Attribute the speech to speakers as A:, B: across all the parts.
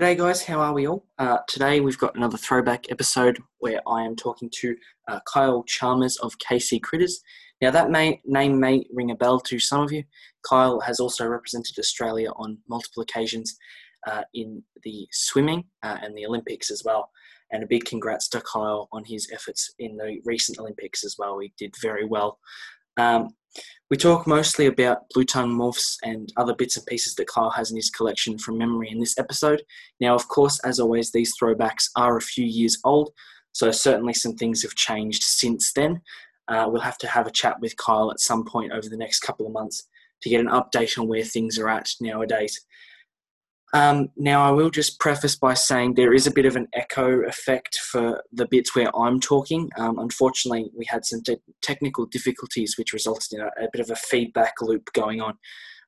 A: G'day, guys. How are we all? Uh, today we've got another throwback episode where I am talking to uh, Kyle Chalmers of KC Critters. Now, that may, name may ring a bell to some of you. Kyle has also represented Australia on multiple occasions uh, in the swimming uh, and the Olympics as well. And a big congrats to Kyle on his efforts in the recent Olympics as well. He did very well. Um, we talk mostly about blue tongue morphs and other bits and pieces that Kyle has in his collection from memory in this episode. Now, of course, as always, these throwbacks are a few years old, so certainly some things have changed since then. Uh, we'll have to have a chat with Kyle at some point over the next couple of months to get an update on where things are at nowadays. Um, now, I will just preface by saying there is a bit of an echo effect for the bits where I'm talking. Um, unfortunately, we had some te- technical difficulties which resulted in a, a, bit of a feedback loop going on.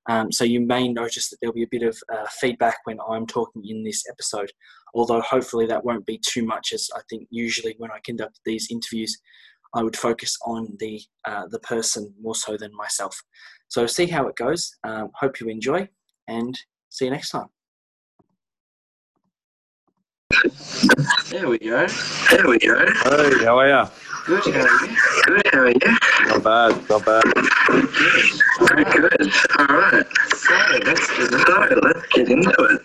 A: Um, so you may notice that there'll be a bit of uh, feedback when I'm talking in this episode, although hopefully that won't be too much, as I think usually when I conduct these interviews, I would focus on the uh, the person more so than myself. So see how it goes. Um, hope you enjoy, and see you next time.
B: There we go.
C: There we go.
D: Hey, how are ya?
B: Good, how are you?
C: Good, how are you?
D: Not bad, not bad.
C: Good, good. All right.
B: So, let's
C: So, let's get into it.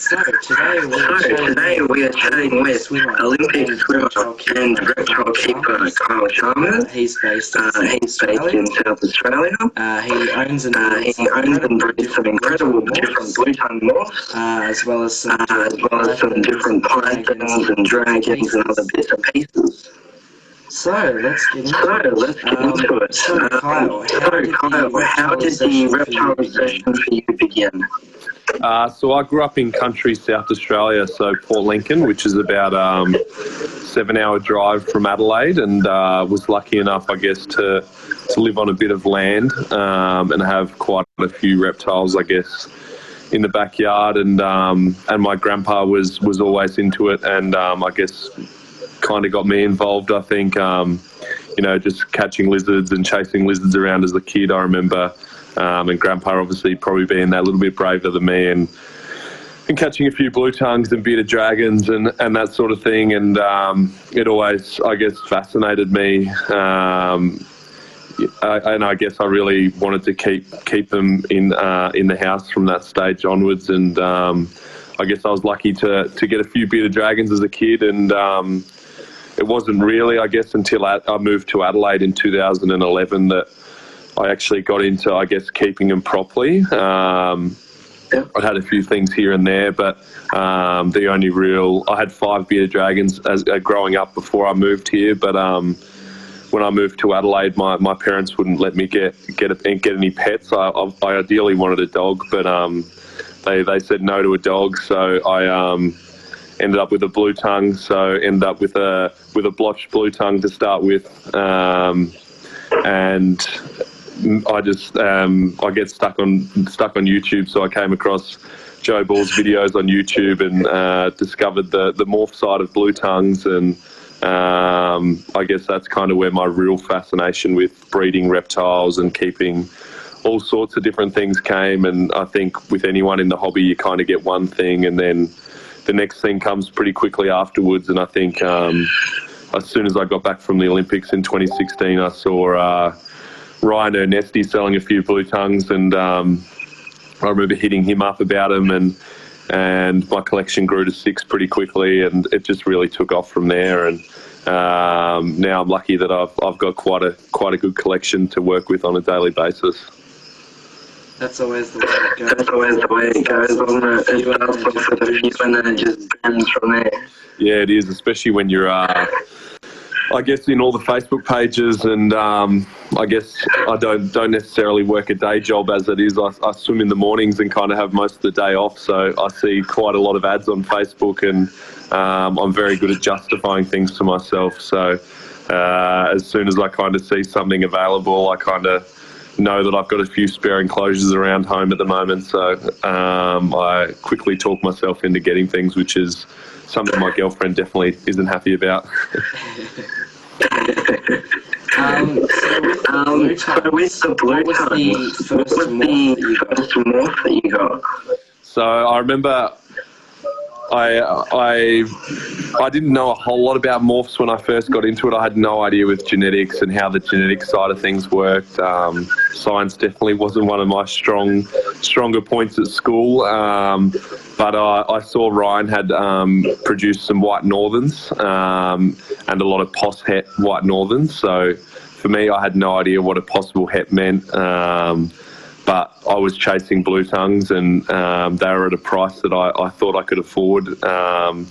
B: So, today we're
C: So,
B: chatting
C: today we are chatting with
B: swimmer
C: Olympic swimmer and reptile keeper Kyle Chalmers.
B: Uh, he's based in
C: Uh,
B: South
C: he's based
B: Australia.
C: in South Australia.
B: Uh, he owns and
C: Uh, he owns and breeds some incredible
B: morphs,
C: different blue tongue morphs,
B: uh, as well as some,
C: uh, as well as some different pythons and dragons and other bits and pieces.
B: So, let's get into
C: So,
B: it.
C: let's get
B: Um,
C: into it.
B: So,
C: Um,
B: Kyle,
C: so,
B: how did
C: Kyle,
B: the
C: how did the reptile obsession for you begin?
D: Uh, so I grew up in country South Australia, so Port Lincoln, which is about um, seven hour drive from Adelaide, and uh, was lucky enough, I guess, to to live on a bit of land um, and have quite a few reptiles, I guess, in the backyard. And um, and my grandpa was was always into it, and um, I guess kind of got me involved. I think, um, you know, just catching lizards and chasing lizards around as a kid. I remember. Um, and grandpa obviously probably being that little bit braver than me and and catching a few blue tongues and bearded dragons and, and that sort of thing. And um, it always I guess fascinated me. Um, I, and I guess I really wanted to keep keep them in uh, in the house from that stage onwards. And um, I guess I was lucky to to get a few bearded dragons as a kid. And um, it wasn't really I guess until I I moved to Adelaide in 2011 that I actually got into, I guess, keeping them properly. Um,
C: Yeah.
D: I had a few things here and there, but um, the only real I had five bearded dragons as uh, growing up before I moved here. But um, when I moved to Adelaide, my, my parents wouldn't let me get get a, get any pets. I, I, I ideally wanted a dog, but um, they they said no to a dog, so I um, ended up with a blue tongue. So ended up with a with a blotched blue tongue to start with, um, and I just um, I get stuck on stuck on YouTube, so I came across Joe Ball's videos on YouTube and uh, discovered the the morph side of blue tongues, and um, I guess that's kind of where my real fascination with breeding reptiles and keeping all sorts of different things came. And I think with anyone in the hobby, you kind of get one thing, and then the next thing comes pretty quickly afterwards. And I think um, as soon as I got back from the Olympics in 2016, I saw. Uh, Ryan Ernesti selling a few blue tongues, and um, I remember hitting him up about them, and and my collection grew to six pretty quickly, and it just really took off from there. And um, now I'm lucky that I've I've got quite a quite a good collection to work with on a daily basis.
B: That's always the way it goes.
C: That's always the way it goes, isn't it? It starts off with a few and then it just bends from there.
D: Yeah, it is, especially when you're, uh, I guess, in all the Facebook pages, and um, I guess I don't don't necessarily work a day job as it is. I, I swim in the mornings and kind of have most of the day off, so I see quite a lot of ads on Facebook, and um, I'm very good at justifying things to myself. So uh, as soon as I kind of see something available, I kind of know that I've got a few spare enclosures around home at the moment, so um, I quickly talk myself into getting things, which is something my girlfriend definitely isn't happy about.
B: Um, so with the
C: Um,
B: blue
C: so with the blue
B: what was
C: tongue,
B: the
C: what was
B: morph that you
C: the first morph that you got?
D: So I remember I, I, I didn't know a whole lot about morphs when I first got into it. I had no idea with genetics and how the genetic side of things worked. Um, science definitely wasn't one of my strong, stronger points at school. Um, but I, I, saw Ryan had um, produced some white northerns um, and a lot of pos het white northerns. So for me, I had no idea what a possible het meant. Um, but I was chasing blue tongues and um, they were at a price that I, I thought I could afford. Um,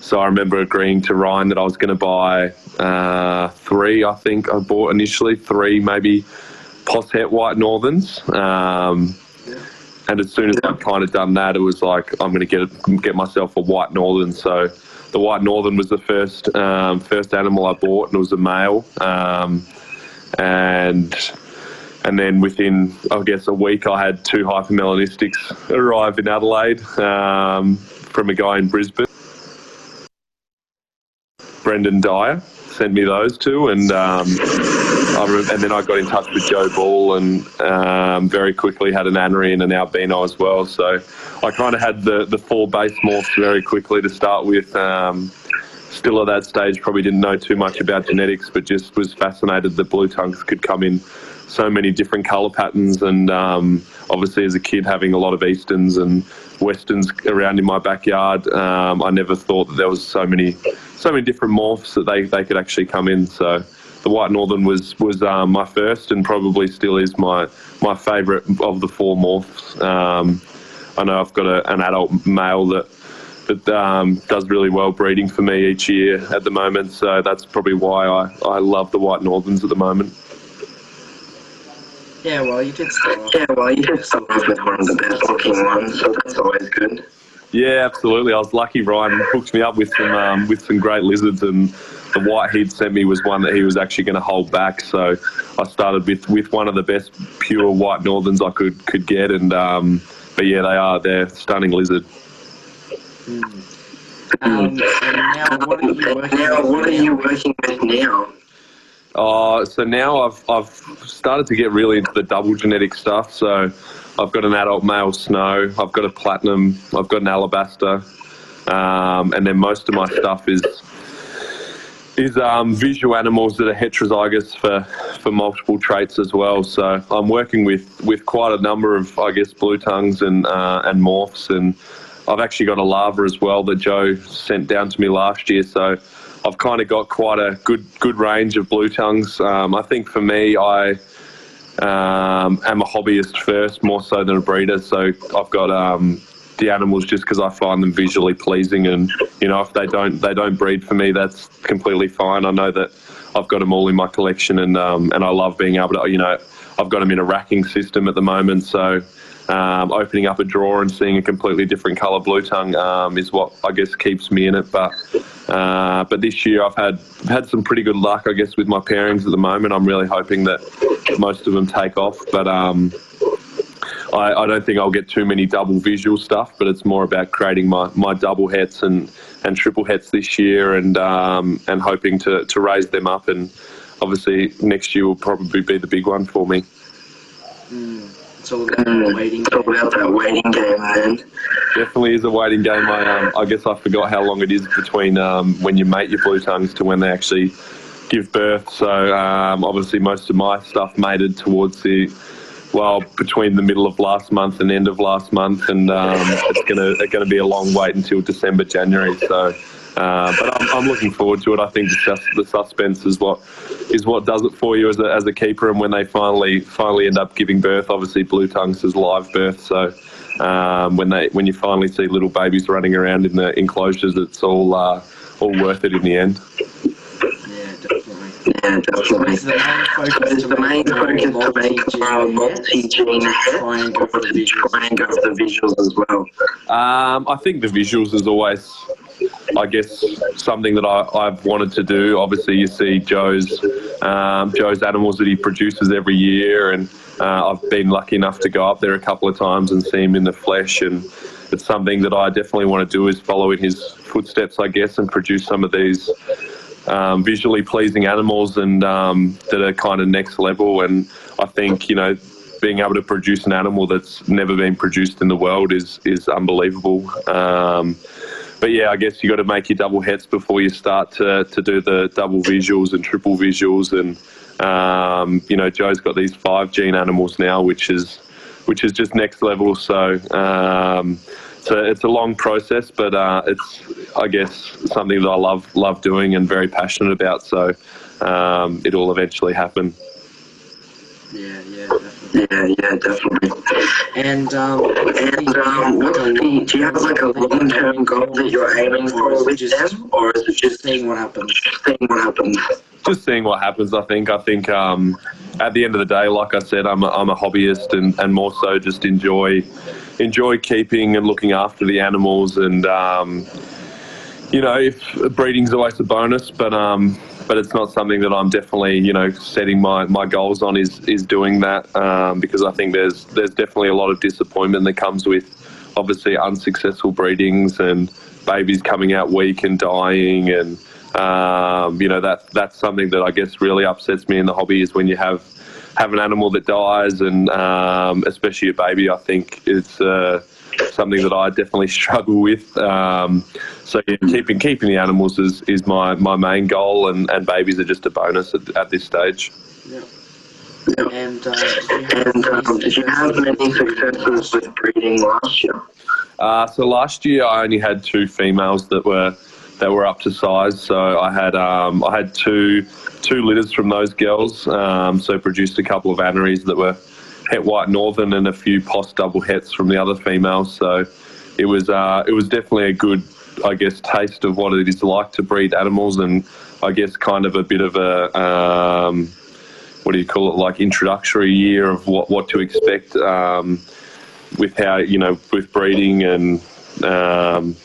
D: so I remember agreeing to Ryan that I was going to buy uh, three, I think I bought initially, three maybe pos het White Northerns. Um, and as soon as I'd kind of done that, it was like, I'm going to get get myself a White Northern. So the White Northern was the first um, first animal I bought and it was a male. Um, and and then within, I guess, a week, I had two hypermelanistics arrive in Adelaide um, from a guy in Brisbane. Brendan Dyer sent me those two, and um, and then I got in touch with Joe Ball, and um, very quickly had an Anery and an albino as well. So I kind of had the the four base morphs very quickly to start with. Um, still at that stage, probably didn't know too much about genetics, but just was fascinated that blue tongues could come in so many different colour patterns, and um, obviously as a kid having a lot of Easterns and Westerns around in my backyard, um, I never thought that there was so many, so many different morphs that they, they could actually come in. So the White Northern was was um, my first, and probably still is my my favourite of the four morphs. Um, I know I've got a, an adult male that that um, does really well breeding for me each year at the moment. So that's probably why I, I love the White Northerns at the moment.
B: Yeah, well, you did start off.
C: Yeah, well, you did start off with one of the best looking ones, so that's always good.
D: Yeah, absolutely. I was lucky. Ryan hooked me up with some um, with some great lizards, and the white he'd sent me was one that he was actually going to hold back. So I started with, with one of the best pure white northerns I could could get, and um, but yeah, they are they're stunning lizard.
B: Mm. Um, and now, what are you working
C: now,
B: with
C: what are you working with now?
D: Uh, so now I've, I've started to get really into the double genetic stuff. So I've got an adult male snow, I've got a platinum, I've got an alabaster, um, and then most of my stuff is is um, visual animals that are heterozygous for, for multiple traits as well. So I'm working with, with quite a number of, I guess, blue tongues and uh, and morphs, and I've actually got a larva as well that Joe sent down to me last year. So I've kind of got quite a good good range of blue tongues. Um, I think for me, I um, am a hobbyist first, more so than a breeder. So I've got um, the animals just because I find them visually pleasing, and you know if they don't they don't breed for me, that's completely fine. I know that I've got them all in my collection, and um, and I love being able to you know I've got them in a racking system at the moment, so. Um, opening up a drawer and seeing a completely different colour blue tongue um, is what I guess keeps me in it. But uh, but this year I've had had some pretty good luck, I guess, with my pairings at the moment. I'm really hoping that most of them take off, but um, I, I, don't think I'll get too many double visual stuff. But it's more about creating my, my double hets and, and triple hets this year, and um, and hoping to, to raise them up. And obviously next year will probably be the big one for me.
B: Mm. All the waiting
C: It's all about that waiting game, man.
D: Definitely is a waiting game. I, um, I guess I forgot how long it is between um, when you mate your blue tongues to when they actually give birth. So um, obviously most of my stuff mated towards the well between the middle of last month and end of last month, and um, it's gonna it's gonna be a long wait until December January. So. Uh, but I'm, I'm, looking forward to it. I think just the suspense is what is what does it for you as a, as a keeper. And when they finally finally end up giving birth, obviously blue tongues is live birth. So um, when they when you finally see little babies running around in the enclosures, it's all uh, all worth it in the end.
B: Yeah, definitely.
C: Yeah, definitely.
B: Is the main focus
C: Is
B: to
C: the main
B: make
C: focus to make a multi-gene head,
B: Try
C: or
B: for the
C: to
B: visuals.
C: try and go for the visuals as well?
D: Um, I think the visuals is always, I guess, something that I, I've wanted to do. Obviously, you see Joe's um, Joe's animals that he produces every year, and uh, I've been lucky enough to go up there a couple of times and see him in the flesh. And it's something that I definitely want to do is follow in his footsteps, I guess, and produce some of these um, visually pleasing animals and um, that are kind of next level. And I think you know being able to produce an animal that's never been produced in the world is is unbelievable. Um, but yeah, I guess you got to make your double hets before you start to, to do the double visuals and triple visuals. And um, you know, Joe's got these five gene animals now, which is which is just next level. So um, so it's a long process, but uh, it's I guess something that I love love doing and very passionate about. So um, it'll eventually happen.
B: Yeah, yeah.
C: Yeah, yeah, definitely.
B: And um,
C: And um, what's the, do you have like a long-term goal that you're aiming for with them, or is it just
B: just seeing what happens?
C: Just seeing what happens?
D: just seeing what happens. I think. I think um, at the end of the day, like I said, I'm a, I'm a hobbyist and, and more so just enjoy enjoy keeping and looking after the animals. And um, you know, if breeding's always a bonus, but um, but it's not something that I'm definitely you know setting my, my goals on is is doing that um, because I think there's there's definitely a lot of disappointment that comes with obviously unsuccessful breedings and babies coming out weak and dying and um, you know that that's something that I guess really upsets me in the hobby is when you have have an animal that dies and um, especially a baby. I think it's uh, something that I definitely struggle with. Um, so yeah, keeping keeping the animals is, is my, my main goal, and, and babies are just a bonus at, at this stage.
B: Yeah.
C: Yeah.
B: And uh, did you have
C: And um,
B: any
C: did you have many successes with breeding last year?
D: Uh, so last year I only had two females that were that were up to size. So I had um, I had two two litters from those girls. Um, so produced a couple of aneries that were het white northern and a few post double hets from the other females. So it was uh, it was definitely a good I guess taste of what it is like to breed animals and I guess kind of a bit of a um, what do you call it like introductory year of what what to expect. Um, with how you know with breeding and um,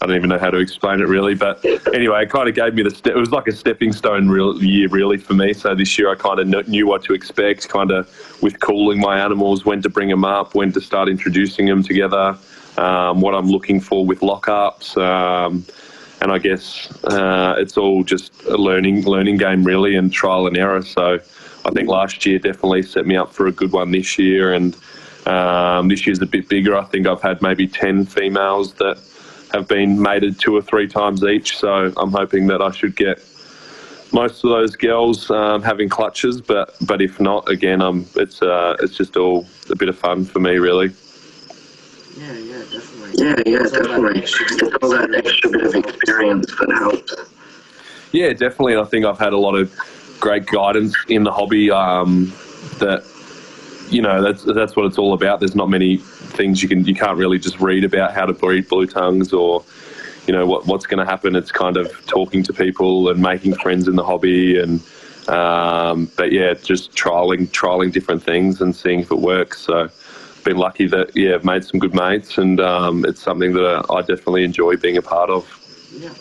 D: I don't even know how to explain it really, but anyway, it kind of gave me the. It was like a stepping stone real year really for me. So this year I kind of kn- knew what to expect, kind of with cooling my animals, when to bring them up, when to start introducing them together, um, what I'm looking for with lockups. Um, and I guess uh, it's all just a learning learning game really and trial and error. So I think last year definitely set me up for a good one this year, and um, this year's a bit bigger. I think I've had maybe ten females that have been mated two or three times each. So I'm hoping that I should get most of those girls um, having clutches, but but if not, again, um, it's uh, it's just all a bit of fun for me really.
B: Yeah, yeah, definitely.
C: Yeah, yeah,
B: It's all that
C: definitely. It's all that extra bit of experience that helps.
D: Yeah, definitely. I think I've had a lot of great guidance in the hobby. Um, that you know, that's that's what it's all about. There's not many things you can you can't really just read about how to breed blue tongues or you know what what's going to happen. It's kind of talking to people and making friends in the hobby and. Um, but yeah, just trialing trialing different things and seeing if it works. So, been lucky that yeah, I've made some good mates, and um, it's something that I definitely enjoy being a part of.
B: Yeah.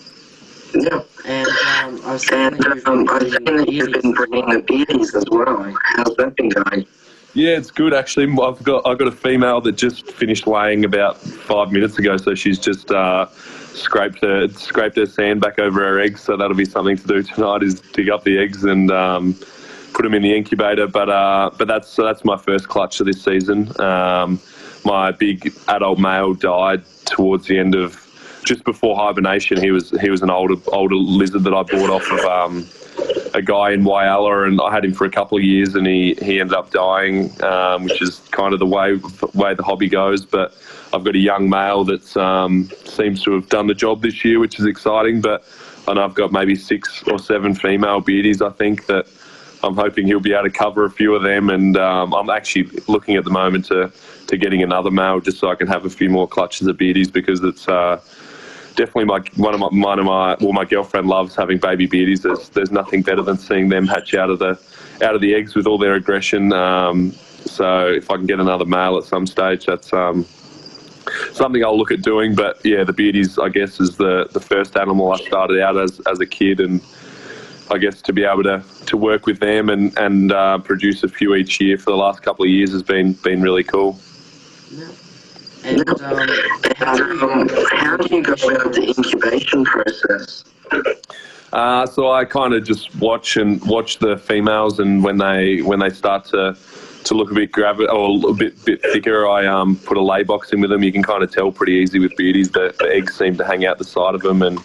C: Yeah.
B: And um, I was saying
C: And
B: that you've
C: um,
B: been
C: I've
B: breeding
C: seen that you've been
B: beardies.
C: breeding the beardies as well. How's that been going?
D: Yeah, it's good actually. I've got I've got a female that just finished weighing about five minutes ago, so she's just uh, scraped her scraped her sand back over her eggs. So that'll be something to do tonight is dig up the eggs and um, put them in the incubator. But uh, but that's so that's my first clutch of this season. Um, my big adult male died towards the end of just before hibernation. He was he was an older older lizard that I bought off of. Um, a guy in Whyalla, and I had him for a couple of years, and he, he ended up dying, um, which is kind of the way way the hobby goes. But I've got a young male that um, seems to have done the job this year, which is exciting. But and I've got maybe six or seven female beardies, I think that I'm hoping he'll be able to cover a few of them, and um, I'm actually looking at the moment to to getting another male just so I can have a few more clutches of beardies because it's. Uh, definitely my one of my one of my well my girlfriend loves having baby beardies. There's there's nothing better than seeing them hatch out of the out of the eggs with all their aggression. Um, so if I can get another male at some stage, that's um, something I'll look at doing. But yeah, the beardies I guess is the the first animal I started out as as a kid and. I guess to be able to, to work with them and and uh, produce a few each year for the last couple of years has been been really cool.
B: Yeah. And um, how do you,
C: um, how do you go about the incubation process?
D: Uh, so I kind of just watch and watch the females, and when they when they start to to look a bit gravi- or a bit bit thicker, I um, put a lay box in with them. You can kind of tell pretty easy with beardies that the eggs seem to hang out the side of them, and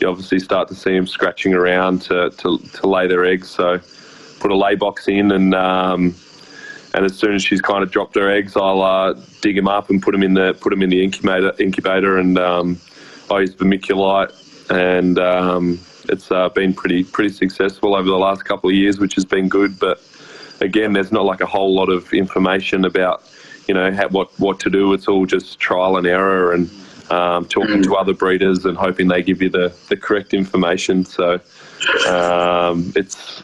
D: you obviously start to see them scratching around to, to, to lay their eggs. So put a lay box in, and um, and as soon as she's kind of dropped her eggs, I'll uh, dig them up and put them in the put them in the incubator incubator, and um, I use vermiculite, and um, it's uh, been pretty pretty successful over the last couple of years, which has been good, but again, there's not like a whole lot of information about, you know, how, what what to do. It's all just trial and error and um, talking to other breeders and hoping they give you the, the correct information. So um, it's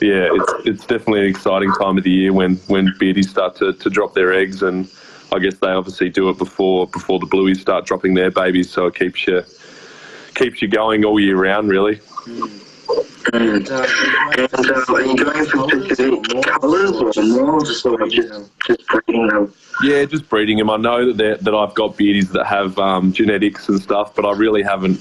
D: yeah, it's it's definitely an exciting time of the year when when beardies start to, to drop their eggs and. I guess they obviously do it before before the blueies start dropping their babies, so it keeps you keeps you going all year round, really.
C: And, uh, and uh, are you going for specific colours or just, just breeding them?
D: Yeah, just breeding them. I know that that I've got beardies that have um, genetics and stuff, but I really haven't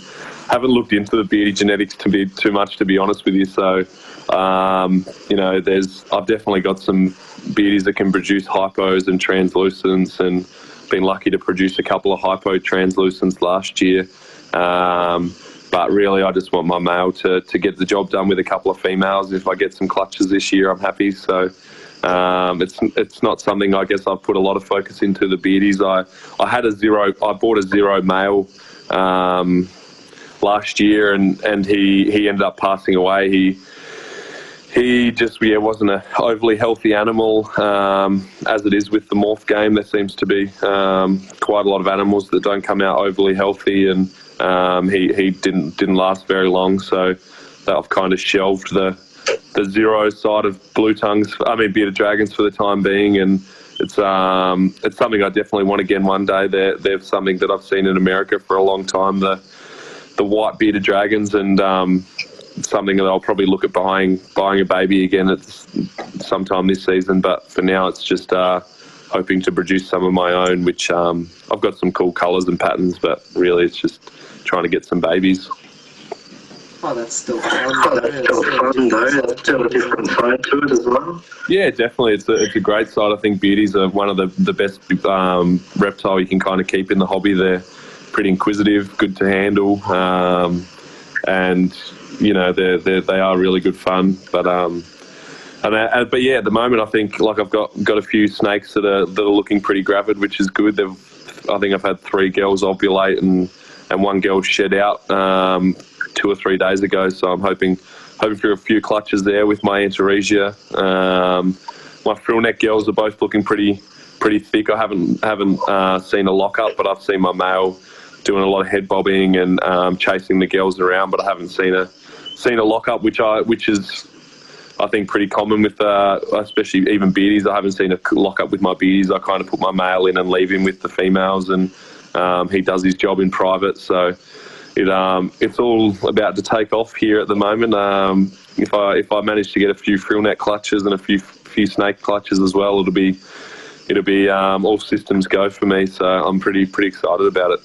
D: haven't looked into the beardy genetics to be too much, to be honest with you. So, um, you know, there's I've definitely got some beardies that can produce hypos and translucents, and been lucky to produce a couple of hypo translucents last year. Um, but really, I just want my male to, to get the job done with a couple of females. If I get some clutches this year, I'm happy. So um, it's it's not something I guess I've put a lot of focus into the beardies. I I had a zero. I bought a zero male um, last year, and, and he he ended up passing away. He he just yeah wasn't a overly healthy animal um, as it is with the morph game. There seems to be um, quite a lot of animals that don't come out overly healthy, and um, he he didn't didn't last very long. So that I've kind of shelved the the zero side of blue tongues. I mean bearded dragons for the time being, and it's um it's something I definitely want again one day. They're they're something that I've seen in America for a long time. The the white bearded dragons and um, something that I'll probably look at buying buying a baby again at s- sometime this season. But for now, it's just uh, hoping to produce some of my own, which um, I've got some cool colours and patterns. But really, it's just trying to get some babies.
B: Oh, that's still fun.
C: Oh, that's still fun though. It's still a different side to it as well.
D: Yeah, definitely. It's a, it's a great side. I think beardies are one of the, the best um, reptile you can kind of keep in the hobby. They're pretty inquisitive, good to handle, um, and you know they're, they're they are really good fun. But um, and, uh, but yeah, at the moment I think like I've got got a few snakes that are that are looking pretty gravid, which is good. They've I think I've had three girls ovulate and and one girl shed out um, two or three days ago. So I'm hoping hoping for a few clutches there with my Antaresia. Um, my frill neck girls are both looking pretty pretty thick. I haven't haven't uh, seen a lockup, but I've seen my male doing a lot of head bobbing and um, chasing the girls around. But I haven't seen a seen a lockup, which I which is I think pretty common with uh, especially even beardies. I haven't seen a lockup with my beardies. I kind of put my male in and leave him with the females, and um, he does his job in private. So it um, it's all about to take off here at the moment. Um, if I if I manage to get a few frill neck clutches and a few few snake clutches as well, it'll be it'll be um, all systems go for me. So I'm pretty pretty excited about it.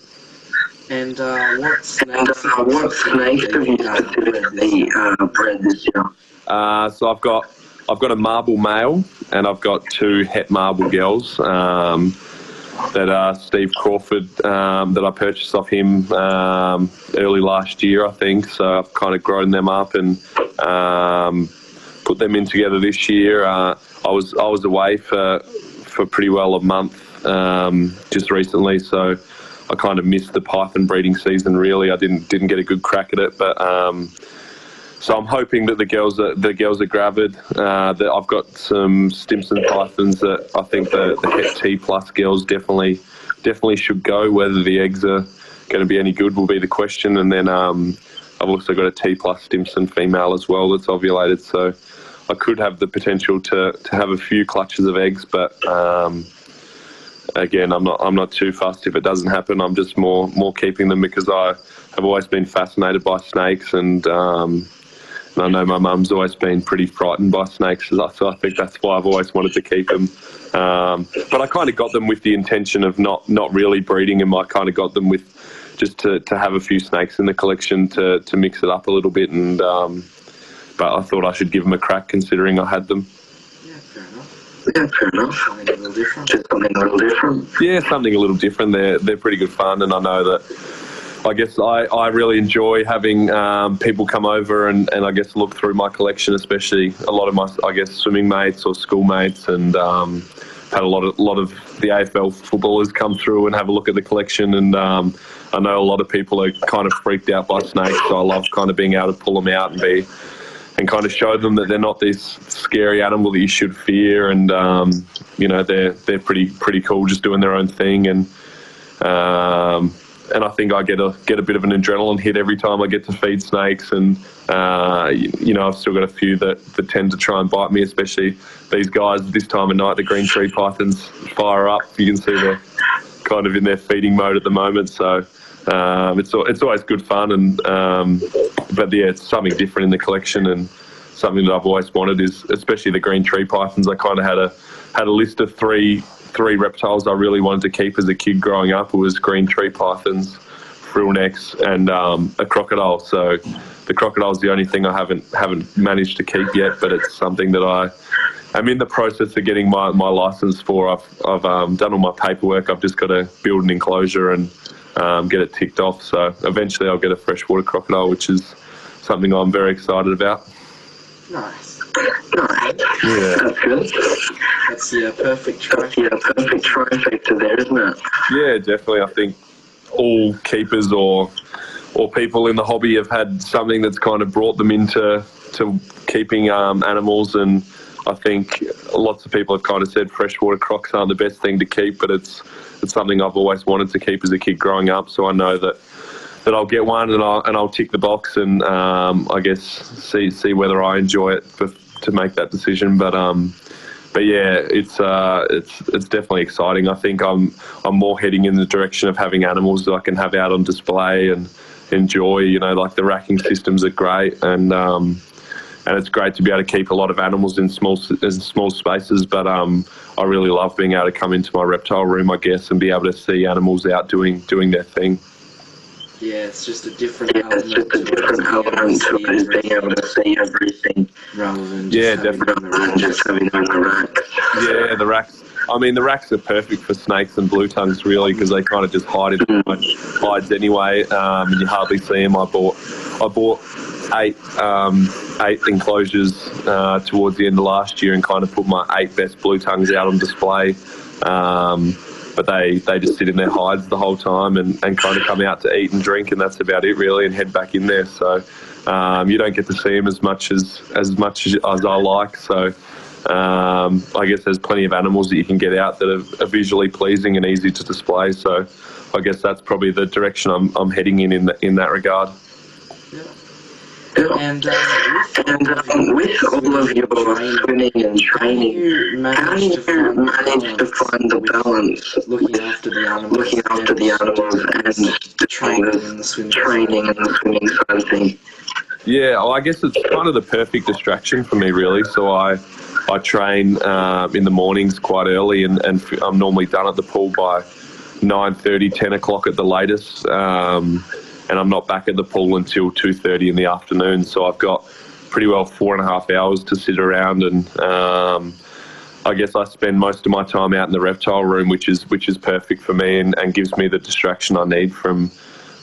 B: And uh, what
C: And
B: snakes?
C: uh, what snakes have you specifically uh, bred this year?
D: Uh, so I've got I've got a marble male and I've got two het marble girls um, that are Steve Crawford um, that I purchased off him um, early last year, I think. So I've kind of grown them up and um, put them in together this year. Uh, I was I was away for for pretty well a month um, just recently, so I kind of missed the python breeding season. Really, I didn't didn't get a good crack at it, but. Um, so I'm hoping that the girls are the girls are gravid. Uh, that I've got some Stimson pythons that I think the, the T plus girls definitely definitely should go. Whether the eggs are going to be any good will be the question. And then um, I've also got a T plus Stimson female as well that's ovulated. So I could have the potential to, to have a few clutches of eggs, but um, again, I'm not I'm not too fussed if it doesn't happen. I'm just more more keeping them because I have always been fascinated by snakes and. Um, and I know my mum's always been pretty frightened by snakes, so I- think that's why I've always wanted to keep them. Um, but I kind of got them with the intention of not not really breeding them. I kind of got them with just to, to have a few snakes in the collection to, to mix it up a little bit. And um, but I thought I should give them a crack considering I had them.
B: Yeah, fair enough. Something a little different.
C: Just something a little different.
D: Yeah, something a little different. They're they're pretty good fun, and I know that. I guess I, I really enjoy having um, people come over and, and I guess look through my collection, especially a lot of my I guess swimming mates or schoolmates, and um, had a lot of lot of the AFL footballers come through and have a look at the collection. And um, I know a lot of people are kind of freaked out by snakes, so I love kind of being able to pull them out and be and kind of show them that they're not this scary animal that you should fear, and um, you know they're they're pretty pretty cool, just doing their own thing, and um, and I think I get a get a bit of an adrenaline hit every time I get to feed snakes, and uh, you, you know I've still got a few that, that tend to try and bite me, especially these guys this time of night. The green tree pythons fire up. You can see they're kind of in their feeding mode at the moment, so. Um, it's it's always good fun, and um, but yeah, it's something different in the collection, and something that I've always wanted is, especially the green tree pythons. I kind of had a had a list of three three reptiles I really wanted to keep as a kid growing up. It was green tree pythons, frill necks, and um, a crocodile. So the crocodile is the only thing I haven't haven't managed to keep yet, but it's something that I I'm in the process of getting my, my license for. I've, I've um, done all my paperwork. I've just got to build an enclosure and um, get it ticked off. So eventually I'll get a freshwater crocodile, which is something I'm very excited about.
B: Nice.
C: Nice.
D: Yeah.
C: That's good.
B: That's the uh, perfect trophy.
C: yeah, perfect trifecta there, isn't it?
D: Yeah, definitely. I think all keepers or or people in the hobby have had something that's kind of brought them into to keeping um, animals, and I think lots of people have kind of said freshwater crocs aren't the best thing to keep, but it's it's something I've always wanted to keep as a kid growing up. So I know that that I'll get one and I'll and I'll tick the box and um, I guess see see whether I enjoy it for, to make that decision. But um, but yeah, it's uh, it's it's definitely exciting. I think I'm I'm more heading in the direction of having animals that I can have out on display and enjoy. You know, like the racking systems are great, and um, and it's great to be able to keep a lot of animals in small in small spaces. But um, I really love being able to come into my reptile room, I guess, and be able to see animals out doing doing their thing.
B: Yeah, it's just a different
C: Yeah, it's
B: element
C: just a
B: to
C: different element to it, is being able to see everything
B: rather than
D: Yeah,
B: just having it in the
C: rather than
B: rack.
C: just having it on the rack.
D: Yeah, the racks. I mean, the racks are perfect for snakes and blue tongues, really, because they kind of just hide in my hides anyway, um, and you hardly see them. I bought, I bought eight, um, eight enclosures uh, towards the end of last year, and kind of put my eight best blue tongues out on display. Um, but they, they just sit in their hides the whole time and, and kind of come out to eat and drink, and that's about it really, and head back in there. So um, you don't get to see them as much as as much as, I like. So um, I guess there's plenty of animals that you can get out that are, are visually pleasing and easy to display. So I guess that's probably the direction I'm, I'm heading in in, the, in that regard.
C: Yeah.
B: And uh,
C: And um, with all of your swimming and training, how do you
B: to find the
C: manage to find the balance
B: looking after the animals,
C: looking after the animals and
B: the training and the
C: the
B: swimming?
C: training and the swimming side of things?
D: Yeah, well, I guess it's kind of the perfect distraction for me, really. So I, I train um, in the mornings quite early, and, and f- I'm normally done at the pool by 9.30, 10 o'clock at the latest. Um, and I'm not back at the pool until 2.30 in the afternoon. So I've got pretty well four and a half hours to sit around and um, I guess I spend most of my time out in the reptile room, which is which is perfect for me and, and gives me the distraction I need from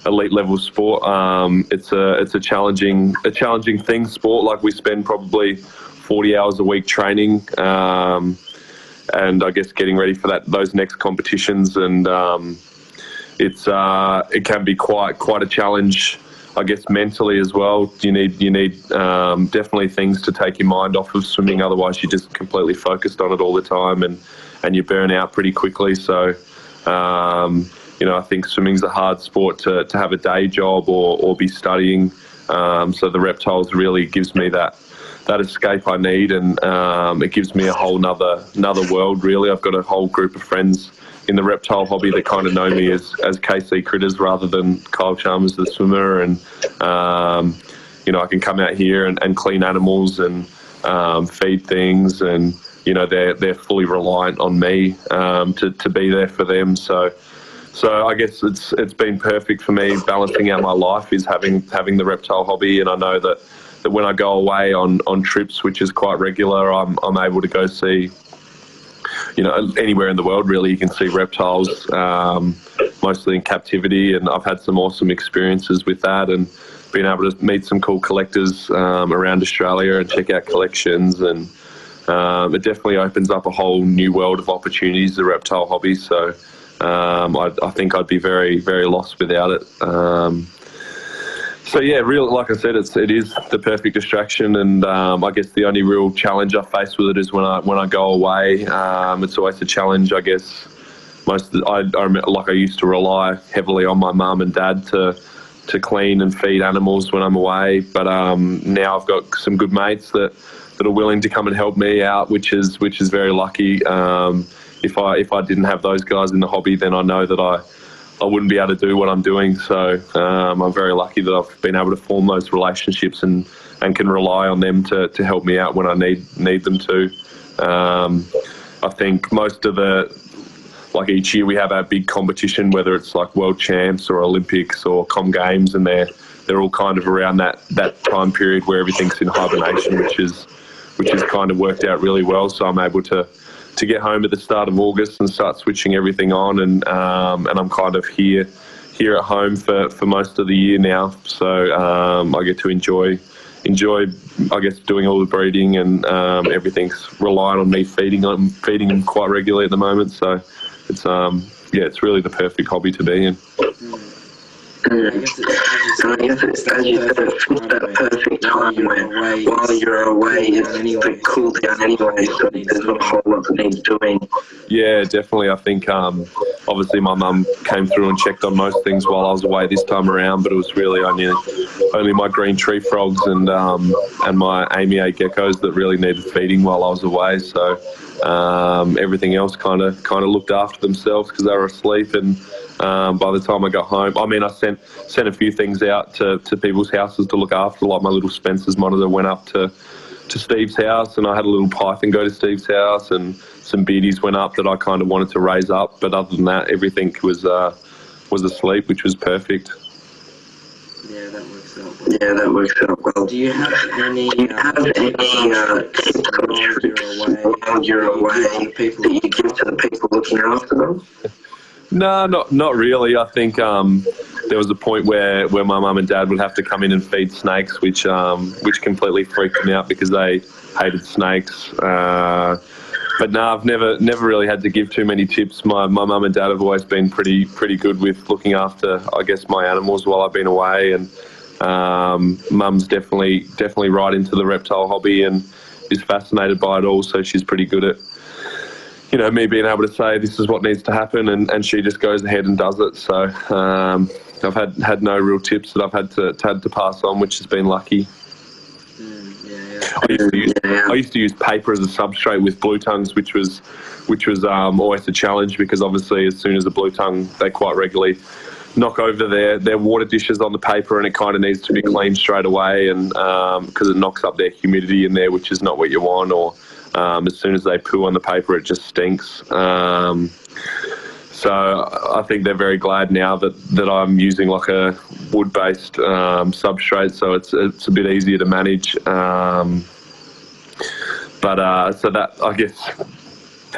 D: elite level sport. Um, it's a it's a challenging a challenging thing sport. Like we spend probably 40 hours a week training, um, and I guess getting ready for that those next competitions. And um, it's uh, it can be quite quite a challenge. I guess mentally as well. You need you need um, definitely things to take your mind off of swimming. Otherwise, you're just completely focused on it all the time, and and you burn out pretty quickly. So, um, you know, I think swimming's a hard sport to, to have a day job or, or be studying. Um, so the reptiles really gives me that that escape I need, and um, it gives me a whole nother another world. Really, I've got a whole group of friends in the reptile hobby that kind of know me as as KC Critters rather than Kyle Chalmers the swimmer, and um, you know I can come out here and, and clean animals and um, feed things, and you know they're they're fully reliant on me um, to to be there for them. So. So I guess it's it's been perfect for me balancing out my life is having having the reptile hobby, and I know that, that when I go away on, on trips, which is quite regular, I'm I'm able to go see you know, anywhere in the world really, you can see reptiles, um, mostly in captivity. And I've had some awesome experiences with that and been able to meet some cool collectors um, around Australia and check out collections. And um, it definitely opens up a whole new world of opportunities, the reptile hobby. So um, I, I, think I'd be very, very lost without it. So yeah, real like I said, it's it is the perfect distraction, and um, I guess the only real challenge I face with it is when I when I go away. Um, it's always a challenge, I guess. Most the, I, I remember, like I used to rely heavily on my mum and dad to to clean and feed animals when I'm away, but um, now I've got some good mates that that are willing to come and help me out, which is which is very lucky. Um, if I if I didn't have those guys in the hobby, then I know that I I wouldn't be able to do what I'm doing. So um, I'm very lucky that I've been able to form those relationships and, and can rely on them to, to help me out when I need need them to. Um, I think most of the like each year we have our big competition, whether it's like World Champs or Olympics or Com Games, and they're they're all kind of around that that time period where everything's in hibernation, which is which has kind of worked out really well. So I'm able to to get home at the start of August and start switching everything on, and um, and I'm kind of here here at home for, for most of the year now. So um, I get to enjoy enjoy I guess doing all the breeding and um, everything's relying on me feeding on feeding them quite regularly at the moment. So it's um yeah it's really the perfect hobby to be in. Mm.
C: Mm. I guess it's, it's that perfect time where while you're away, it's the cool down anyway, so there's not a whole lot that needs doing.
D: Yeah, definitely. I think um, obviously my mum came through and checked on most things while I was away this time around, but it was really only only my green tree frogs and um, and my amyae geckos that really needed feeding while I was away. So um, everything else kind of kind of looked after themselves because they were asleep and um, by the time I got home. I mean, I sent sent a few things out to, to people's houses to look after. Like my little Spencer's monitor went up to to Steve's house, and I had a little python go to Steve's house, and some beardies went up that I kind of wanted to raise up. But other than that, everything was uh, was asleep, which was perfect.
B: Yeah, that works out well.
C: Yeah, that works out well.
B: Do you have any?
C: Do you have uh, any uh, while you're away that you give to the people looking after them?
D: No, not not really. I think um, there was a point where, where my mum and dad would have to come in and feed snakes, which um, which completely freaked me out because they hated snakes. Uh, but no, I've never never really had to give too many tips. My my mum and dad have always been pretty pretty good with looking after, I guess, my animals while I've been away. And um, mum's definitely definitely right into the reptile hobby and is fascinated by it all. So she's pretty good at you know, me being able to say this is what needs to happen, and, and she just goes ahead and does it. So um, I've had had no real tips that I've had to had to pass on, which has been lucky.
B: Mm, yeah, yeah. I,
D: used to use, I used to use paper as a substrate with blue tongues, which was which was um, always a challenge because obviously as soon as a blue tongue, they quite regularly knock over their, their water dishes on the paper and it kind of needs to be cleaned straight away and because um, it knocks up their humidity in there which is not what you want or um, as soon as they poo on the paper, it just stinks. Um, so I think they're very glad now that, that I'm using like a wood-based um, substrate, so it's it's a bit easier to manage. Um, but uh, so that I guess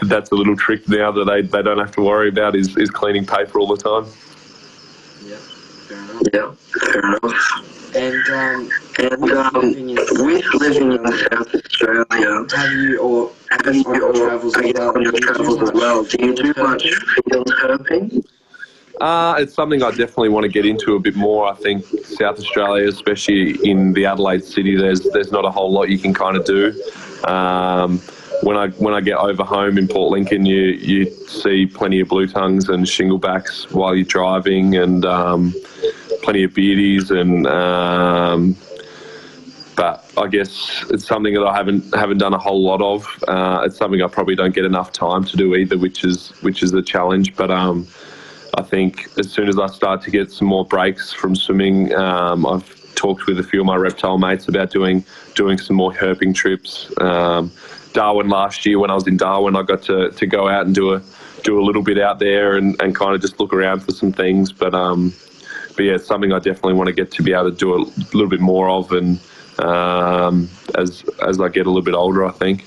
D: that's a little trick now that they, they don't have to worry about is, is cleaning paper all the time.
B: Yeah, fair enough.
C: Yeah, fair enough.
B: And um,
C: and um, living with living in South Australia,
B: have you or
C: have you or travels as well, on your travels as well? Do you do much field herping?
D: Uh, it's something I definitely want to get into a bit more. I think South Australia, especially in the Adelaide city, there's there's not a whole lot you can kind of do. Um, when I when I get over home in Port Lincoln, you you see plenty of blue tongues and shinglebacks while you're driving, and um, plenty of beardies and um, but I guess it's something that I haven't haven't done a whole lot of. Uh, it's something I probably don't get enough time to do either, which is which is the challenge. But um, I think as soon as I start to get some more breaks from swimming, um, I've talked with a few of my reptile mates about doing doing some more herping trips. Um, Darwin last year when I was in Darwin, I got to, to go out and do a do a little bit out there and, and kind of just look around for some things. But um, but yeah, it's something I definitely want to get to be able to do a little bit more of, and um, as as I get a little bit older, I think.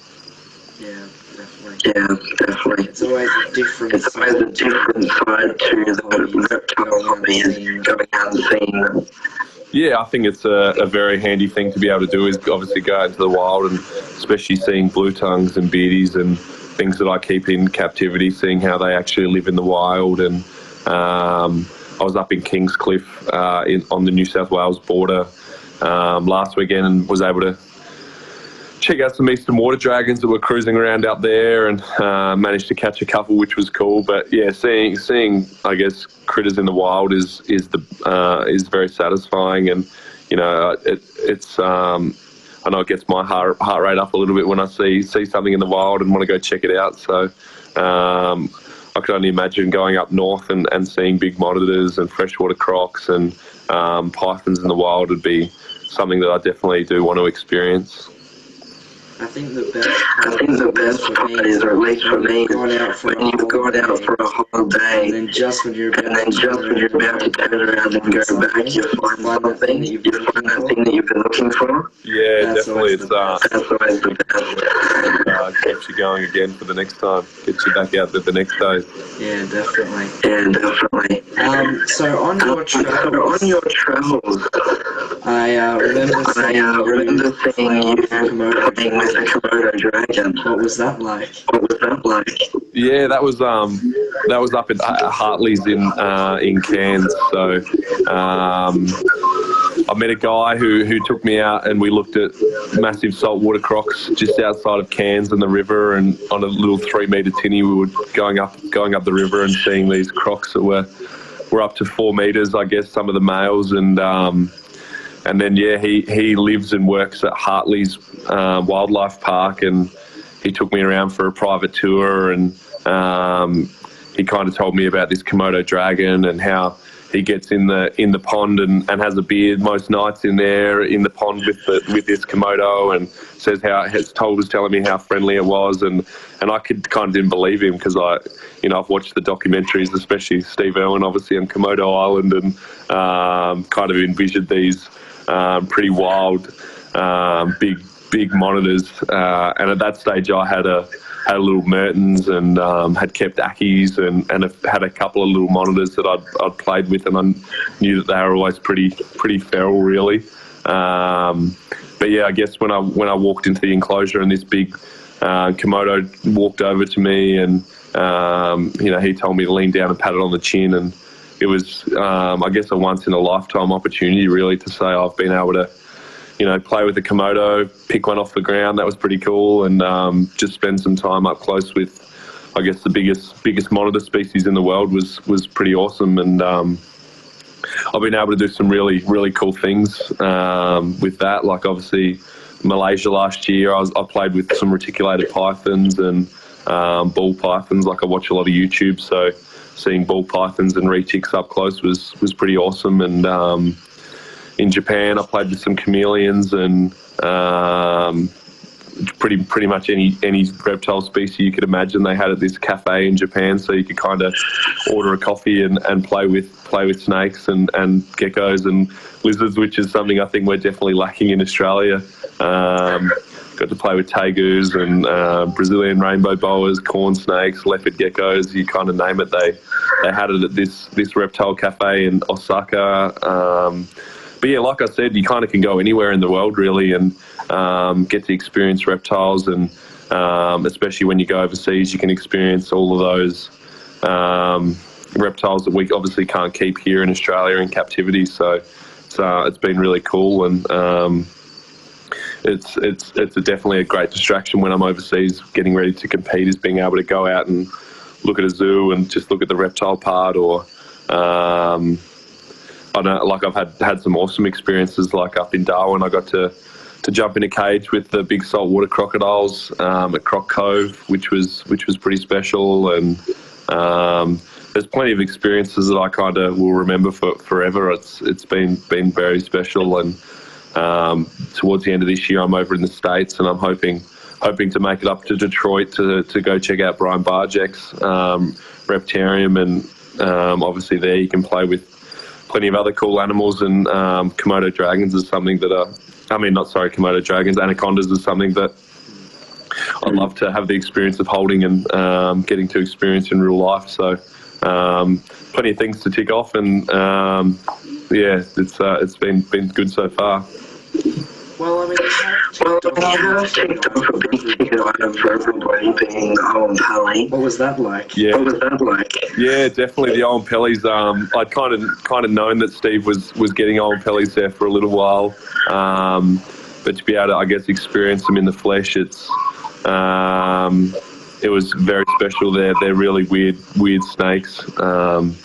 B: Yeah, definitely.
C: Yeah, definitely.
B: It's always a different
C: It's always a different side to the reptile hobby is going out and seeing them.
D: Yeah, I think it's a, a very handy thing to be able to do is obviously go out into the wild and especially seeing blue tongues and beardies and things that I keep in captivity, seeing how they actually live in the wild. And um, I was up in Kingscliff uh, in, on the New South Wales border um, last weekend and was able to check out some eastern water dragons that were cruising around out there and uh, managed to catch a couple, which was cool. But yeah, seeing seeing I guess critters in the wild is is the uh, is very satisfying, and you know it, it's um, I know it gets my heart heart rate up a little bit when I see see something in the wild and want to go check it out. So. Um, I could only imagine going up north and, and seeing big monitors and freshwater crocs and um, pythons in the wild would be something that I definitely do want to experience.
B: I think the best
C: I think the best part is, or at least for me,
B: gone out for
C: when
B: a
C: you've
B: whole
C: gone out
B: day,
C: for a whole
B: and
C: day,
B: then just when you're
C: and
B: about
C: then
B: to
C: just when you're about to turn around and go back, you find something, you find that thing that you've been looking for.
D: Yeah,
B: That's
D: definitely.
B: always
D: It's
B: the
D: uh,
C: That's always the best.
D: uh, keeps you going again for the next time. Gets you back out there the next day.
B: Yeah, definitely.
C: Yeah, definitely.
B: Um, so on your
C: So
B: travels,
C: on your travels,
B: I uh, remember
C: I
B: seeing
C: uh, remember
B: you
C: seeing you
B: Komodo
C: playing with a Komodo dragon.
B: What was that like?
C: What was that like?
D: Yeah, that was um, that was up at uh, Hartley's in uh, in Cairns. So um, I met a guy who, who took me out and we looked at massive saltwater crocs just outside of Cairns and the river and on a little three metre tinny we were going up going up the river and seeing these crocs that were were up to four metres I guess some of the males and um, and then yeah he, he lives and works at Hartley's uh, Wildlife Park and he took me around for a private tour and um, he kind of told me about this Komodo dragon and how he gets in the in the pond and, and has a beard most nights in there in the pond with the, with this Komodo and says how has told was telling me how friendly it was and and I could kind of didn't believe him because I you know I've watched the documentaries especially Steve Irwin obviously on Komodo Island and um, kind of envisioned these um, pretty wild um, big big monitors uh, and at that stage I had a had a little Mertens and um, had kept Ackies and, and a, had a couple of little monitors that I'd, I'd played with and I knew that they were always pretty pretty feral really. Um, but yeah, I guess when I when I walked into the enclosure and this big uh, Komodo walked over to me and um, you know he told me to lean down and pat it on the chin and it was um, I guess a once in a lifetime opportunity really to say I've been able to you know, play with a Komodo, pick one off the ground. That was pretty cool, and um, just spend some time up close with, I guess, the biggest biggest monitor species in the world was was pretty awesome. And um, I've been able to do some really really cool things um, with that. Like obviously, Malaysia last year, I, was, I played with some reticulated pythons and um, ball pythons. Like I watch a lot of YouTube, so seeing ball pythons and retics up close was was pretty awesome. And um, in Japan, I played with some chameleons and um, pretty pretty much any any reptile species you could imagine. They had at this cafe in Japan, so you could kind of order a coffee and, and play with play with snakes and, and geckos and lizards, which is something I think we're definitely lacking in Australia. Um, got to play with tegus and uh, Brazilian rainbow boas, corn snakes, leopard geckos. You kind of name it. They they had it at this this reptile cafe in Osaka. Um, but yeah, like I said, you kind of can go anywhere in the world really and um, get to experience reptiles, and um, especially when you go overseas, you can experience all of those um, reptiles that we obviously can't keep here in Australia in captivity. So it's it's been really cool, and um, it's it's it's a definitely a great distraction when I'm overseas, getting ready to compete. Is being able to go out and look at a zoo and just look at the reptile part, or um, I know, like I've had had some awesome experiences. Like up in Darwin, I got to to jump in a cage with the big saltwater crocodiles um, at Croc Cove, which was which was pretty special. And um, there's plenty of experiences that I kind of will remember for forever. It's it's been been very special. And um, towards the end of this year, I'm over in the states, and I'm hoping hoping to make it up to Detroit to to go check out Brian Barczyk's um, Reptarium, and um, obviously there you can play with plenty of other cool animals, and um, Komodo dragons is something that are, I mean, not sorry, Komodo dragons, anacondas is something that I'd love to have the experience of holding and um, getting to experience in real life. So, um, plenty of things to tick off, and um, yeah, it's uh, it's been been good so far.
B: Well, I mean,
C: Well, you have ticked off a big ticket item for everybody being Oenpelli.
B: what was that like?
D: Yeah,
C: What was that like?
D: Yeah, definitely the Oenpellis. Um, I'd kind of kind of known that Steve was was getting Oenpellis there for a little while, um, but to be able to, I guess, experience them in the flesh, it's um, it was very special. They're they're really weird weird snakes. Um,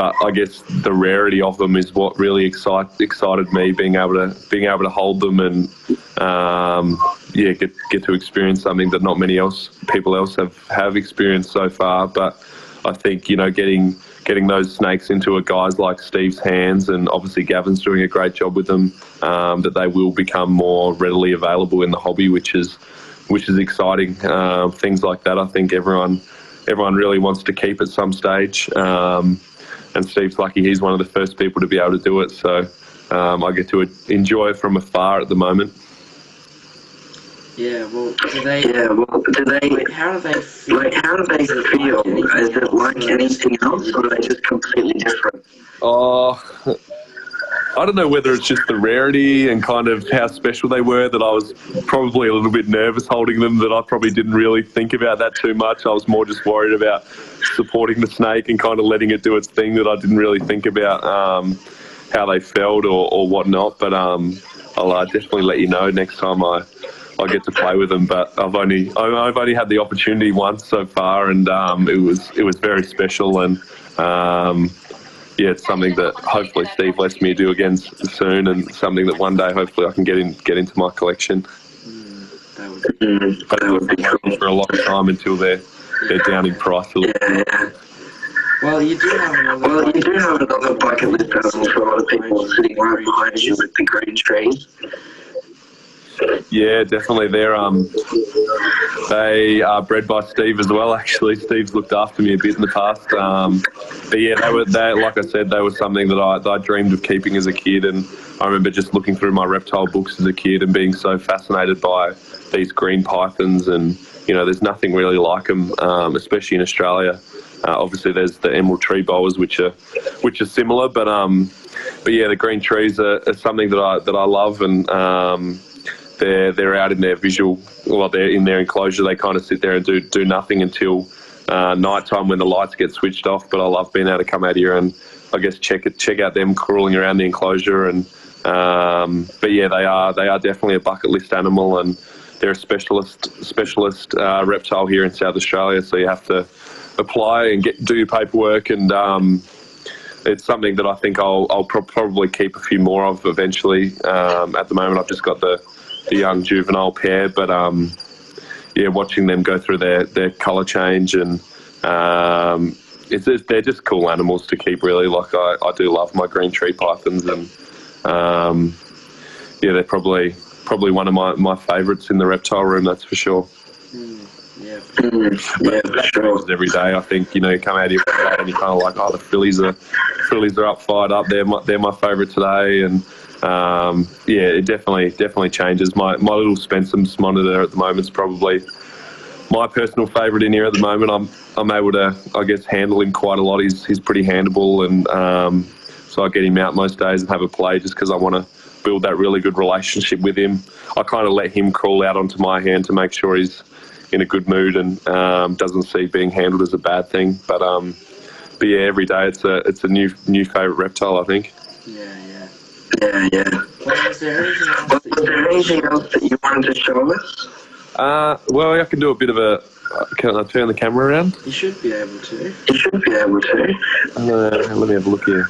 D: but I guess the rarity of them is what really excite, excited me, being able to being able to hold them and um, yeah, get get to experience something that not many else people else have have experienced so far. But I think you know getting getting those snakes into a guys like Steve's hands, and obviously Gavin's doing a great job with them. Um, that they will become more readily available in the hobby, which is which is exciting. Um, things like that, I think everyone everyone really wants to keep at some stage. Um, and Steve's lucky he's one of the first people to be able to do it. So um, I get to enjoy it from afar at the moment.
B: Yeah, well, do they,
C: Yeah, well, do they,
B: like, how do they feel?
C: like, how do they feel? Is it like anything else, or are they just completely different?
D: Oh, I don't know whether it's just the rarity and kind of how special they were that I was probably a little bit nervous holding them, that I probably didn't really think about that too much. I was more just worried about supporting the snake and kind of letting it do its thing that I didn't really think about um, how they felt or, or whatnot. But um, I'll uh, definitely let you know next time I, I get to play with them. But I've only I've only had the opportunity once so far, and um, it was it was very special and. Um, yeah, it's something that hopefully Steve lets me do again soon, and something that one day hopefully I can get in get into my collection.
B: Mm, that would
D: But
C: that would be cool.
D: for a long time until they're they're down in price a little.
C: Yeah, yeah.
B: Well, you do have another.
C: Well, you do have another bucket list item for a lot of people sitting right behind you with the green trees.
D: Yeah, definitely. They're um, they are bred by Steve as well. Actually, Steve's looked after me a bit in the past. Um, but yeah, they were they like I said, they were something that I, that I dreamed of keeping as a kid, and I remember just looking through my reptile books as a kid and being so fascinated by these green pythons, and you know, there's nothing really like them, um, especially in Australia. Uh, obviously, there's the emerald tree boas, which are which are similar, but um, but yeah, the green trees are, are something that I that I love, and um, they're they're out in their visual, well, they're in their enclosure. They kind of sit there and do do nothing until uh, night time when the lights get switched off. But I love being able to come out here and I guess check it, check out them crawling around the enclosure. And um, but yeah, they are they are definitely a bucket list animal, and they're a specialist specialist uh, reptile here in South Australia. So you have to apply and get do your paperwork and. Um, it's something that I think I'll, I'll pro- probably keep a few more of eventually. Um, at the moment, I've just got the, the young juvenile pair, but um, yeah, watching them go through their, their colour change and um, it's, they're just cool animals to keep. Really, like I, I do love my green tree pythons, and um, yeah, they're probably probably one of my, my favourites in the reptile room. That's for sure.
B: Mm, yeah.
C: Yeah,
D: That
C: sure.
D: every day. I think you know you come out here and you're kind of like, oh, the frillies are frillies are up, fired up. They're my, they're my favourite today, and um, yeah, it definitely definitely changes. My my little Spencer's monitor at the moment is probably my personal favourite in here at the moment. I'm I'm able to I guess handle him quite a lot. He's he's pretty handleable, and um, so I get him out most days and have a play just because I want to build that really good relationship with him. I kind of let him crawl out onto my hand to make sure he's in a good mood and um, doesn't see being handled as a bad thing. But um, but yeah, every day it's a it's a new new favourite reptile. I think.
B: Yeah, yeah.
C: Yeah, yeah.
B: Well, is there anything else
C: Was
B: that
C: there
B: you
C: anything else that you wanted to show us?
D: Uh, well, I can do a bit of a. uh, Can I turn the camera around?
B: You should be able to.
C: You should be able to.
D: Uh, let me have a look here.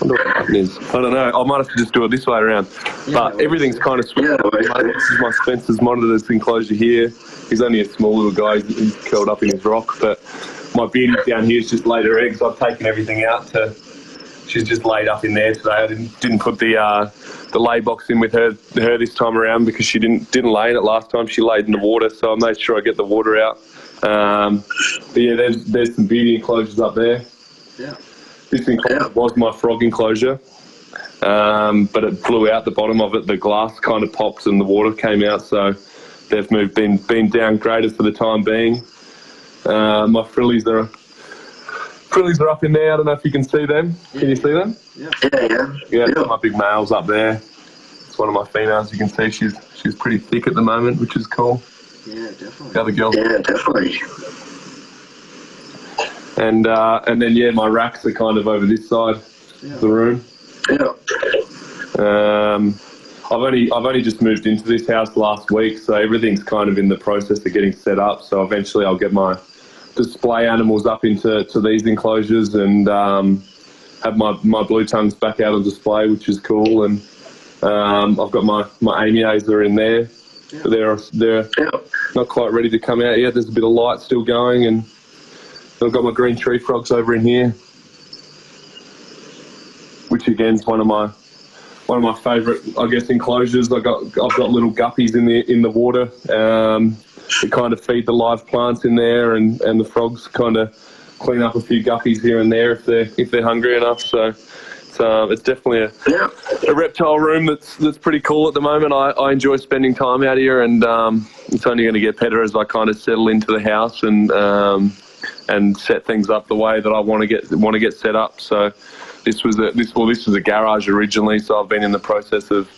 D: I wonder what the button is. I don't know. I might have to just do it this way around.
B: Yeah,
D: but
B: well,
D: everything's kind of switched.
C: Yeah, that works.
D: This is my Spencer's monitor's enclosure here. He's only a small little guy. He's, he's curled up in his rock. But my beauty down here has just laid her eggs. I've taken everything out to. She's just laid up in there today. I didn't didn't put the uh, the lay box in with her her this time around because she didn't didn't lay in it last time. She laid in the water, so I made sure I get the water out. Um, but yeah, there's there's some beauty enclosures up there.
B: Yeah.
D: This enclosure was my frog enclosure, um, but it blew out the bottom of it. The glass kind of popped and the water came out. So they've moved been been downgraded for the time being. Uh, my frillies are frillies are up in there. I don't know if you can see them. Can you see them?
C: Yeah, yeah.
D: Yeah,
C: Yeah.
D: my big male's up there. It's one of my females. You can see she's she's pretty thick at the moment, which is cool.
B: Yeah, definitely.
D: The other girl,
C: Yeah, definitely.
D: And uh, and then yeah, my racks are kind of over this side of the room.
C: Yeah.
D: Um, I've only I've only just moved into this house last week, so everything's kind of in the process of getting set up. So eventually, I'll get my display animals up into to these enclosures and um, have my, my blue tongues back out on display, which is cool. And um, I've got my my amyaes are in there. They're they're
C: Yeah.
D: not quite ready to come out yet. There's a bit of light still going, and I've got my green tree frogs over in here, which again is one of my one of my favourite, I guess, enclosures. I got I've got little guppies in the in the water. Um, they kind of feed the live plants in there, and, and the frogs kind of clean up a few guppies here and there if they're if they're hungry enough. So. It's, it's definitely a,
C: Yeah.
D: a reptile room that's that's pretty cool at the moment. I, I enjoy spending time out here, and um, it's only going to get better as I kind of settle into the house and um, and set things up the way that I want to get want to get set up. So this was a this well this was a garage originally, so I've been in the process of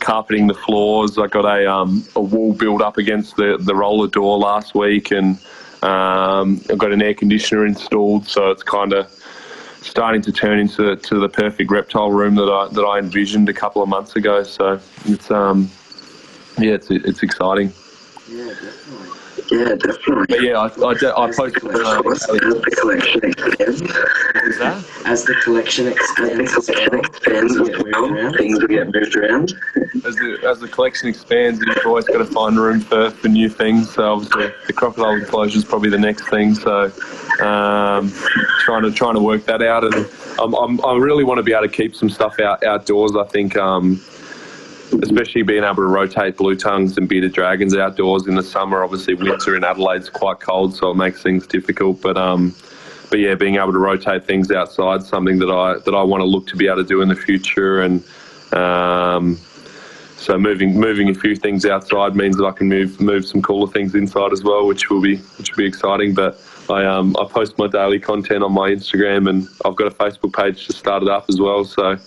D: carpeting the floors. I got a um, a wall built up against the the roller door last week, and um, I've got an air conditioner installed, so it's kind of starting to turn into to the perfect reptile room that I that I envisioned a couple of months ago. So it's um yeah, it's it's exciting.
B: Yeah, definitely.
C: Yeah, definitely.
D: But yeah, I I, de- I posted.
C: Of
D: Uh,
C: course, as the collection expands,
D: that?
B: As the collection
C: as the collection expands
B: things
C: as
B: get moved
C: well,
B: around.
C: things will get moved around.
D: As the, as the collection expands, you've always got to find room for, for new things. So obviously, the crocodile enclosure is probably the next thing. So um, trying to trying to work that out, and I'm, I'm, I really want to be able to keep some stuff out outdoors. I think. Um, especially being able to rotate blue tongues and bearded dragons outdoors in the summer. Obviously, winter in Adelaide's quite cold, so it makes things difficult. But um, but yeah, being able to rotate things outside something that I that I want to look to be able to do in the future, and um, so moving moving a few things outside means that I can move move some cooler things inside as well, which will be which will be exciting. But I um I post my daily content on my Instagram, and I've got a Facebook page just started up as well, so.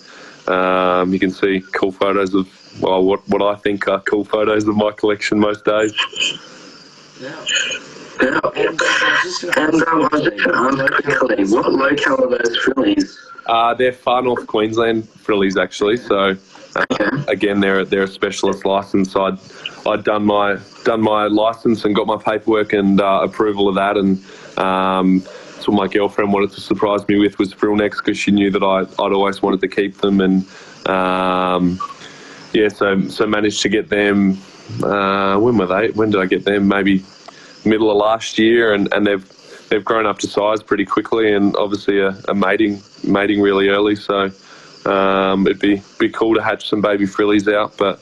D: Um, you can see cool photos of well, what what I think are cool photos of my collection most days.
B: Yeah.
C: Yeah.
B: And I was just going to
C: I just going to ask quickly, what locale are those frillies?
D: Uh, they're far north Queensland frillies actually. So uh,
C: Okay.
D: again, they're they're a specialist license. So I'd I'd done my done my license and got my paperwork and uh, approval of that, and um, what my girlfriend wanted to surprise me with was frill necks because she knew that I I'd always wanted to keep them, and um, yeah, so so managed to get them. Uh, when were they? When did I get them? Maybe middle of last year, and, and they've they've grown up to size pretty quickly, and obviously a, a mating mating really early. So um, it'd be be cool to hatch some baby frillies out, but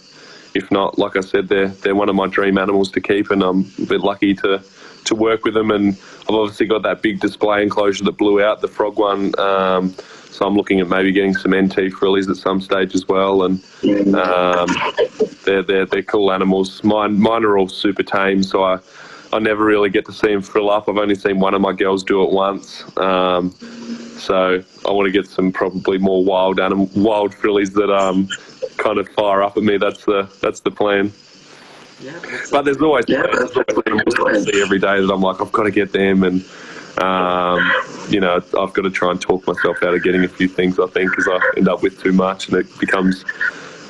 D: if not, like I said, they're they're one of my dream animals to keep, and I'm a bit lucky to to work with them. And I've obviously got that big display enclosure that blew out, the frog one. Um, so I'm looking at maybe getting some NT frillies at some stage as well, and um, they're, they're they're cool animals. Mine mine are all super tame, so I I never really get to see them frill up. I've only seen one of my girls do it once. Um, so I want to get some probably more wild animal wild frillies that um kind of fire up at me. That's the that's the plan.
B: Yeah,
D: But there's always,
C: Yeah,
D: there's always animals I see every day that I'm like I've got to get them, and um, you know I've got to try and talk myself out of getting a few things. I think because I end up with too much, and it becomes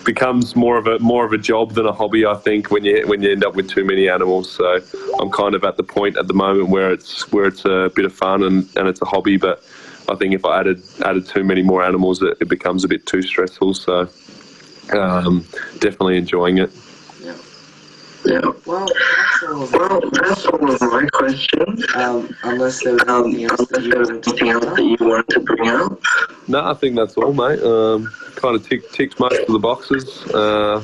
D: becomes more of a more of a job than a hobby. I think when you when you end up with too many animals. So I'm kind of at the point at the moment where it's where it's a bit of fun and, and it's a hobby. But I think if I added added too many more animals, it, it becomes a bit too stressful. So um, definitely enjoying it.
B: yeah.
C: Yeah.
B: Well, that's all
C: Well, that's all of my questions.
B: Um, unless there was
C: Um,
B: anything else that you
C: there was
B: wanted to
C: anything else
B: bring
C: that
B: up.
C: you wanted to bring up.
D: No, I think that's all, mate. Um, kind of tick, ticks most of the boxes. Uh,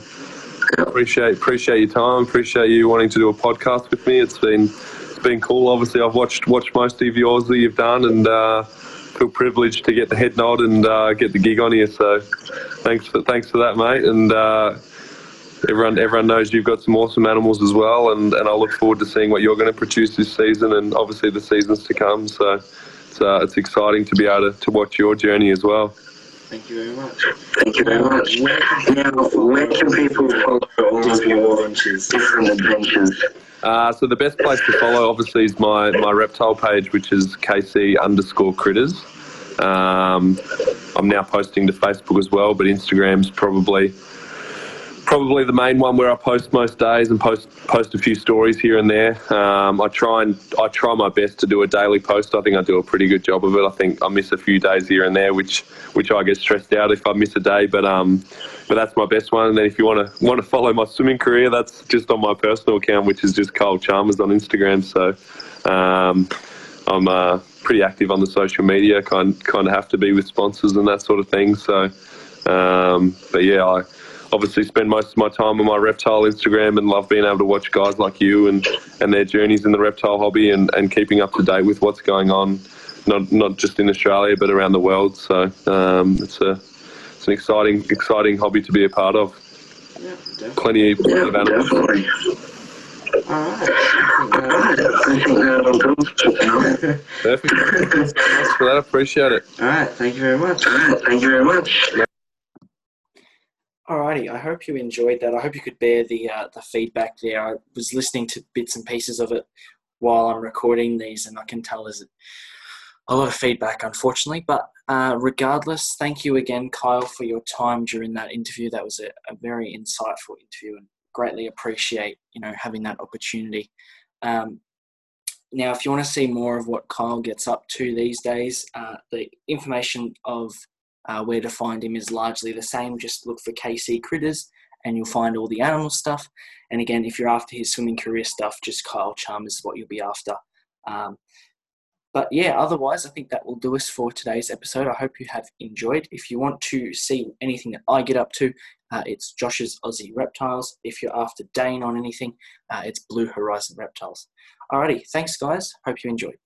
D: appreciate appreciate your time. Appreciate you wanting to do a podcast with me. It's been it's been cool. Obviously, I've watched watched most of yours that you've done, and uh, feel privileged to get the head nod and uh, get the gig on here. So, thanks for thanks for that, mate. And uh, everyone everyone knows you've got some awesome animals as well, and, and I look forward to seeing what you're going to produce this season and obviously the seasons to come. So it's, uh, it's exciting to be able to, to watch your journey as well.
B: Thank you very much.
C: Thank you very much. Now,
B: people
C: where can people follow all of your
B: adventures?
C: different adventures?
D: Uh, so the best place to follow, obviously, is my, my reptile page, which is KC underscore critters. Um, I'm now posting to Facebook as well, but Instagram's probably probably the main one where I post most days and post post a few stories here and there. Um, I try and I try my best to do a daily post. I think I do a pretty good job of it. I think I miss a few days here and there, which which I get stressed out if I miss a day. But um, but that's my best one. And then if you want to want to follow my swimming career, that's just on my personal account, which is just Kyle Chalmers on Instagram. So um, I'm uh, pretty active on the social media. Kind kind of have to be with sponsors and that sort of thing. So um, but yeah, I obviously spend most of my time on my reptile Instagram and love being able to watch guys like you and, and their journeys in the reptile hobby and, and keeping up to date with what's going on, not not just in Australia but around the world. So um, it's a it's an exciting exciting hobby to be a part of.
B: Yeah, definitely.
D: Plenty, plenty
C: Yeah,
D: of animals.
C: definitely.
B: All right.
C: I think that'll do.
D: Perfect. Thanks so much for that. Appreciate it.
B: All right. Thank you very much.
C: Right, thank you very much.
A: Alrighty, I hope you enjoyed that. I hope you could bear the uh, the feedback there. I was listening to bits and pieces of it while I'm recording these, and I can tell there's a lot of feedback, unfortunately. But uh, regardless, thank you again, Kyle, for your time during that interview. That was a, a very insightful interview, and greatly appreciate you know having that opportunity. Um, now, if you want to see more of what Kyle gets up to these days, uh, the information of uh, where to find him is largely the same. Just look for KC Critters and you'll find all the animal stuff. And again, if you're after his swimming career stuff, just Kyle Chalmers is what you'll be after. Um, but yeah, otherwise, I think that will do us for today's episode. I hope you have enjoyed. If you want to see anything that I get up to, uh, it's Josh's Aussie Reptiles. If you're after Dane on anything, uh, it's Blue Horizon Reptiles. Alrighty, thanks guys. Hope you enjoyed.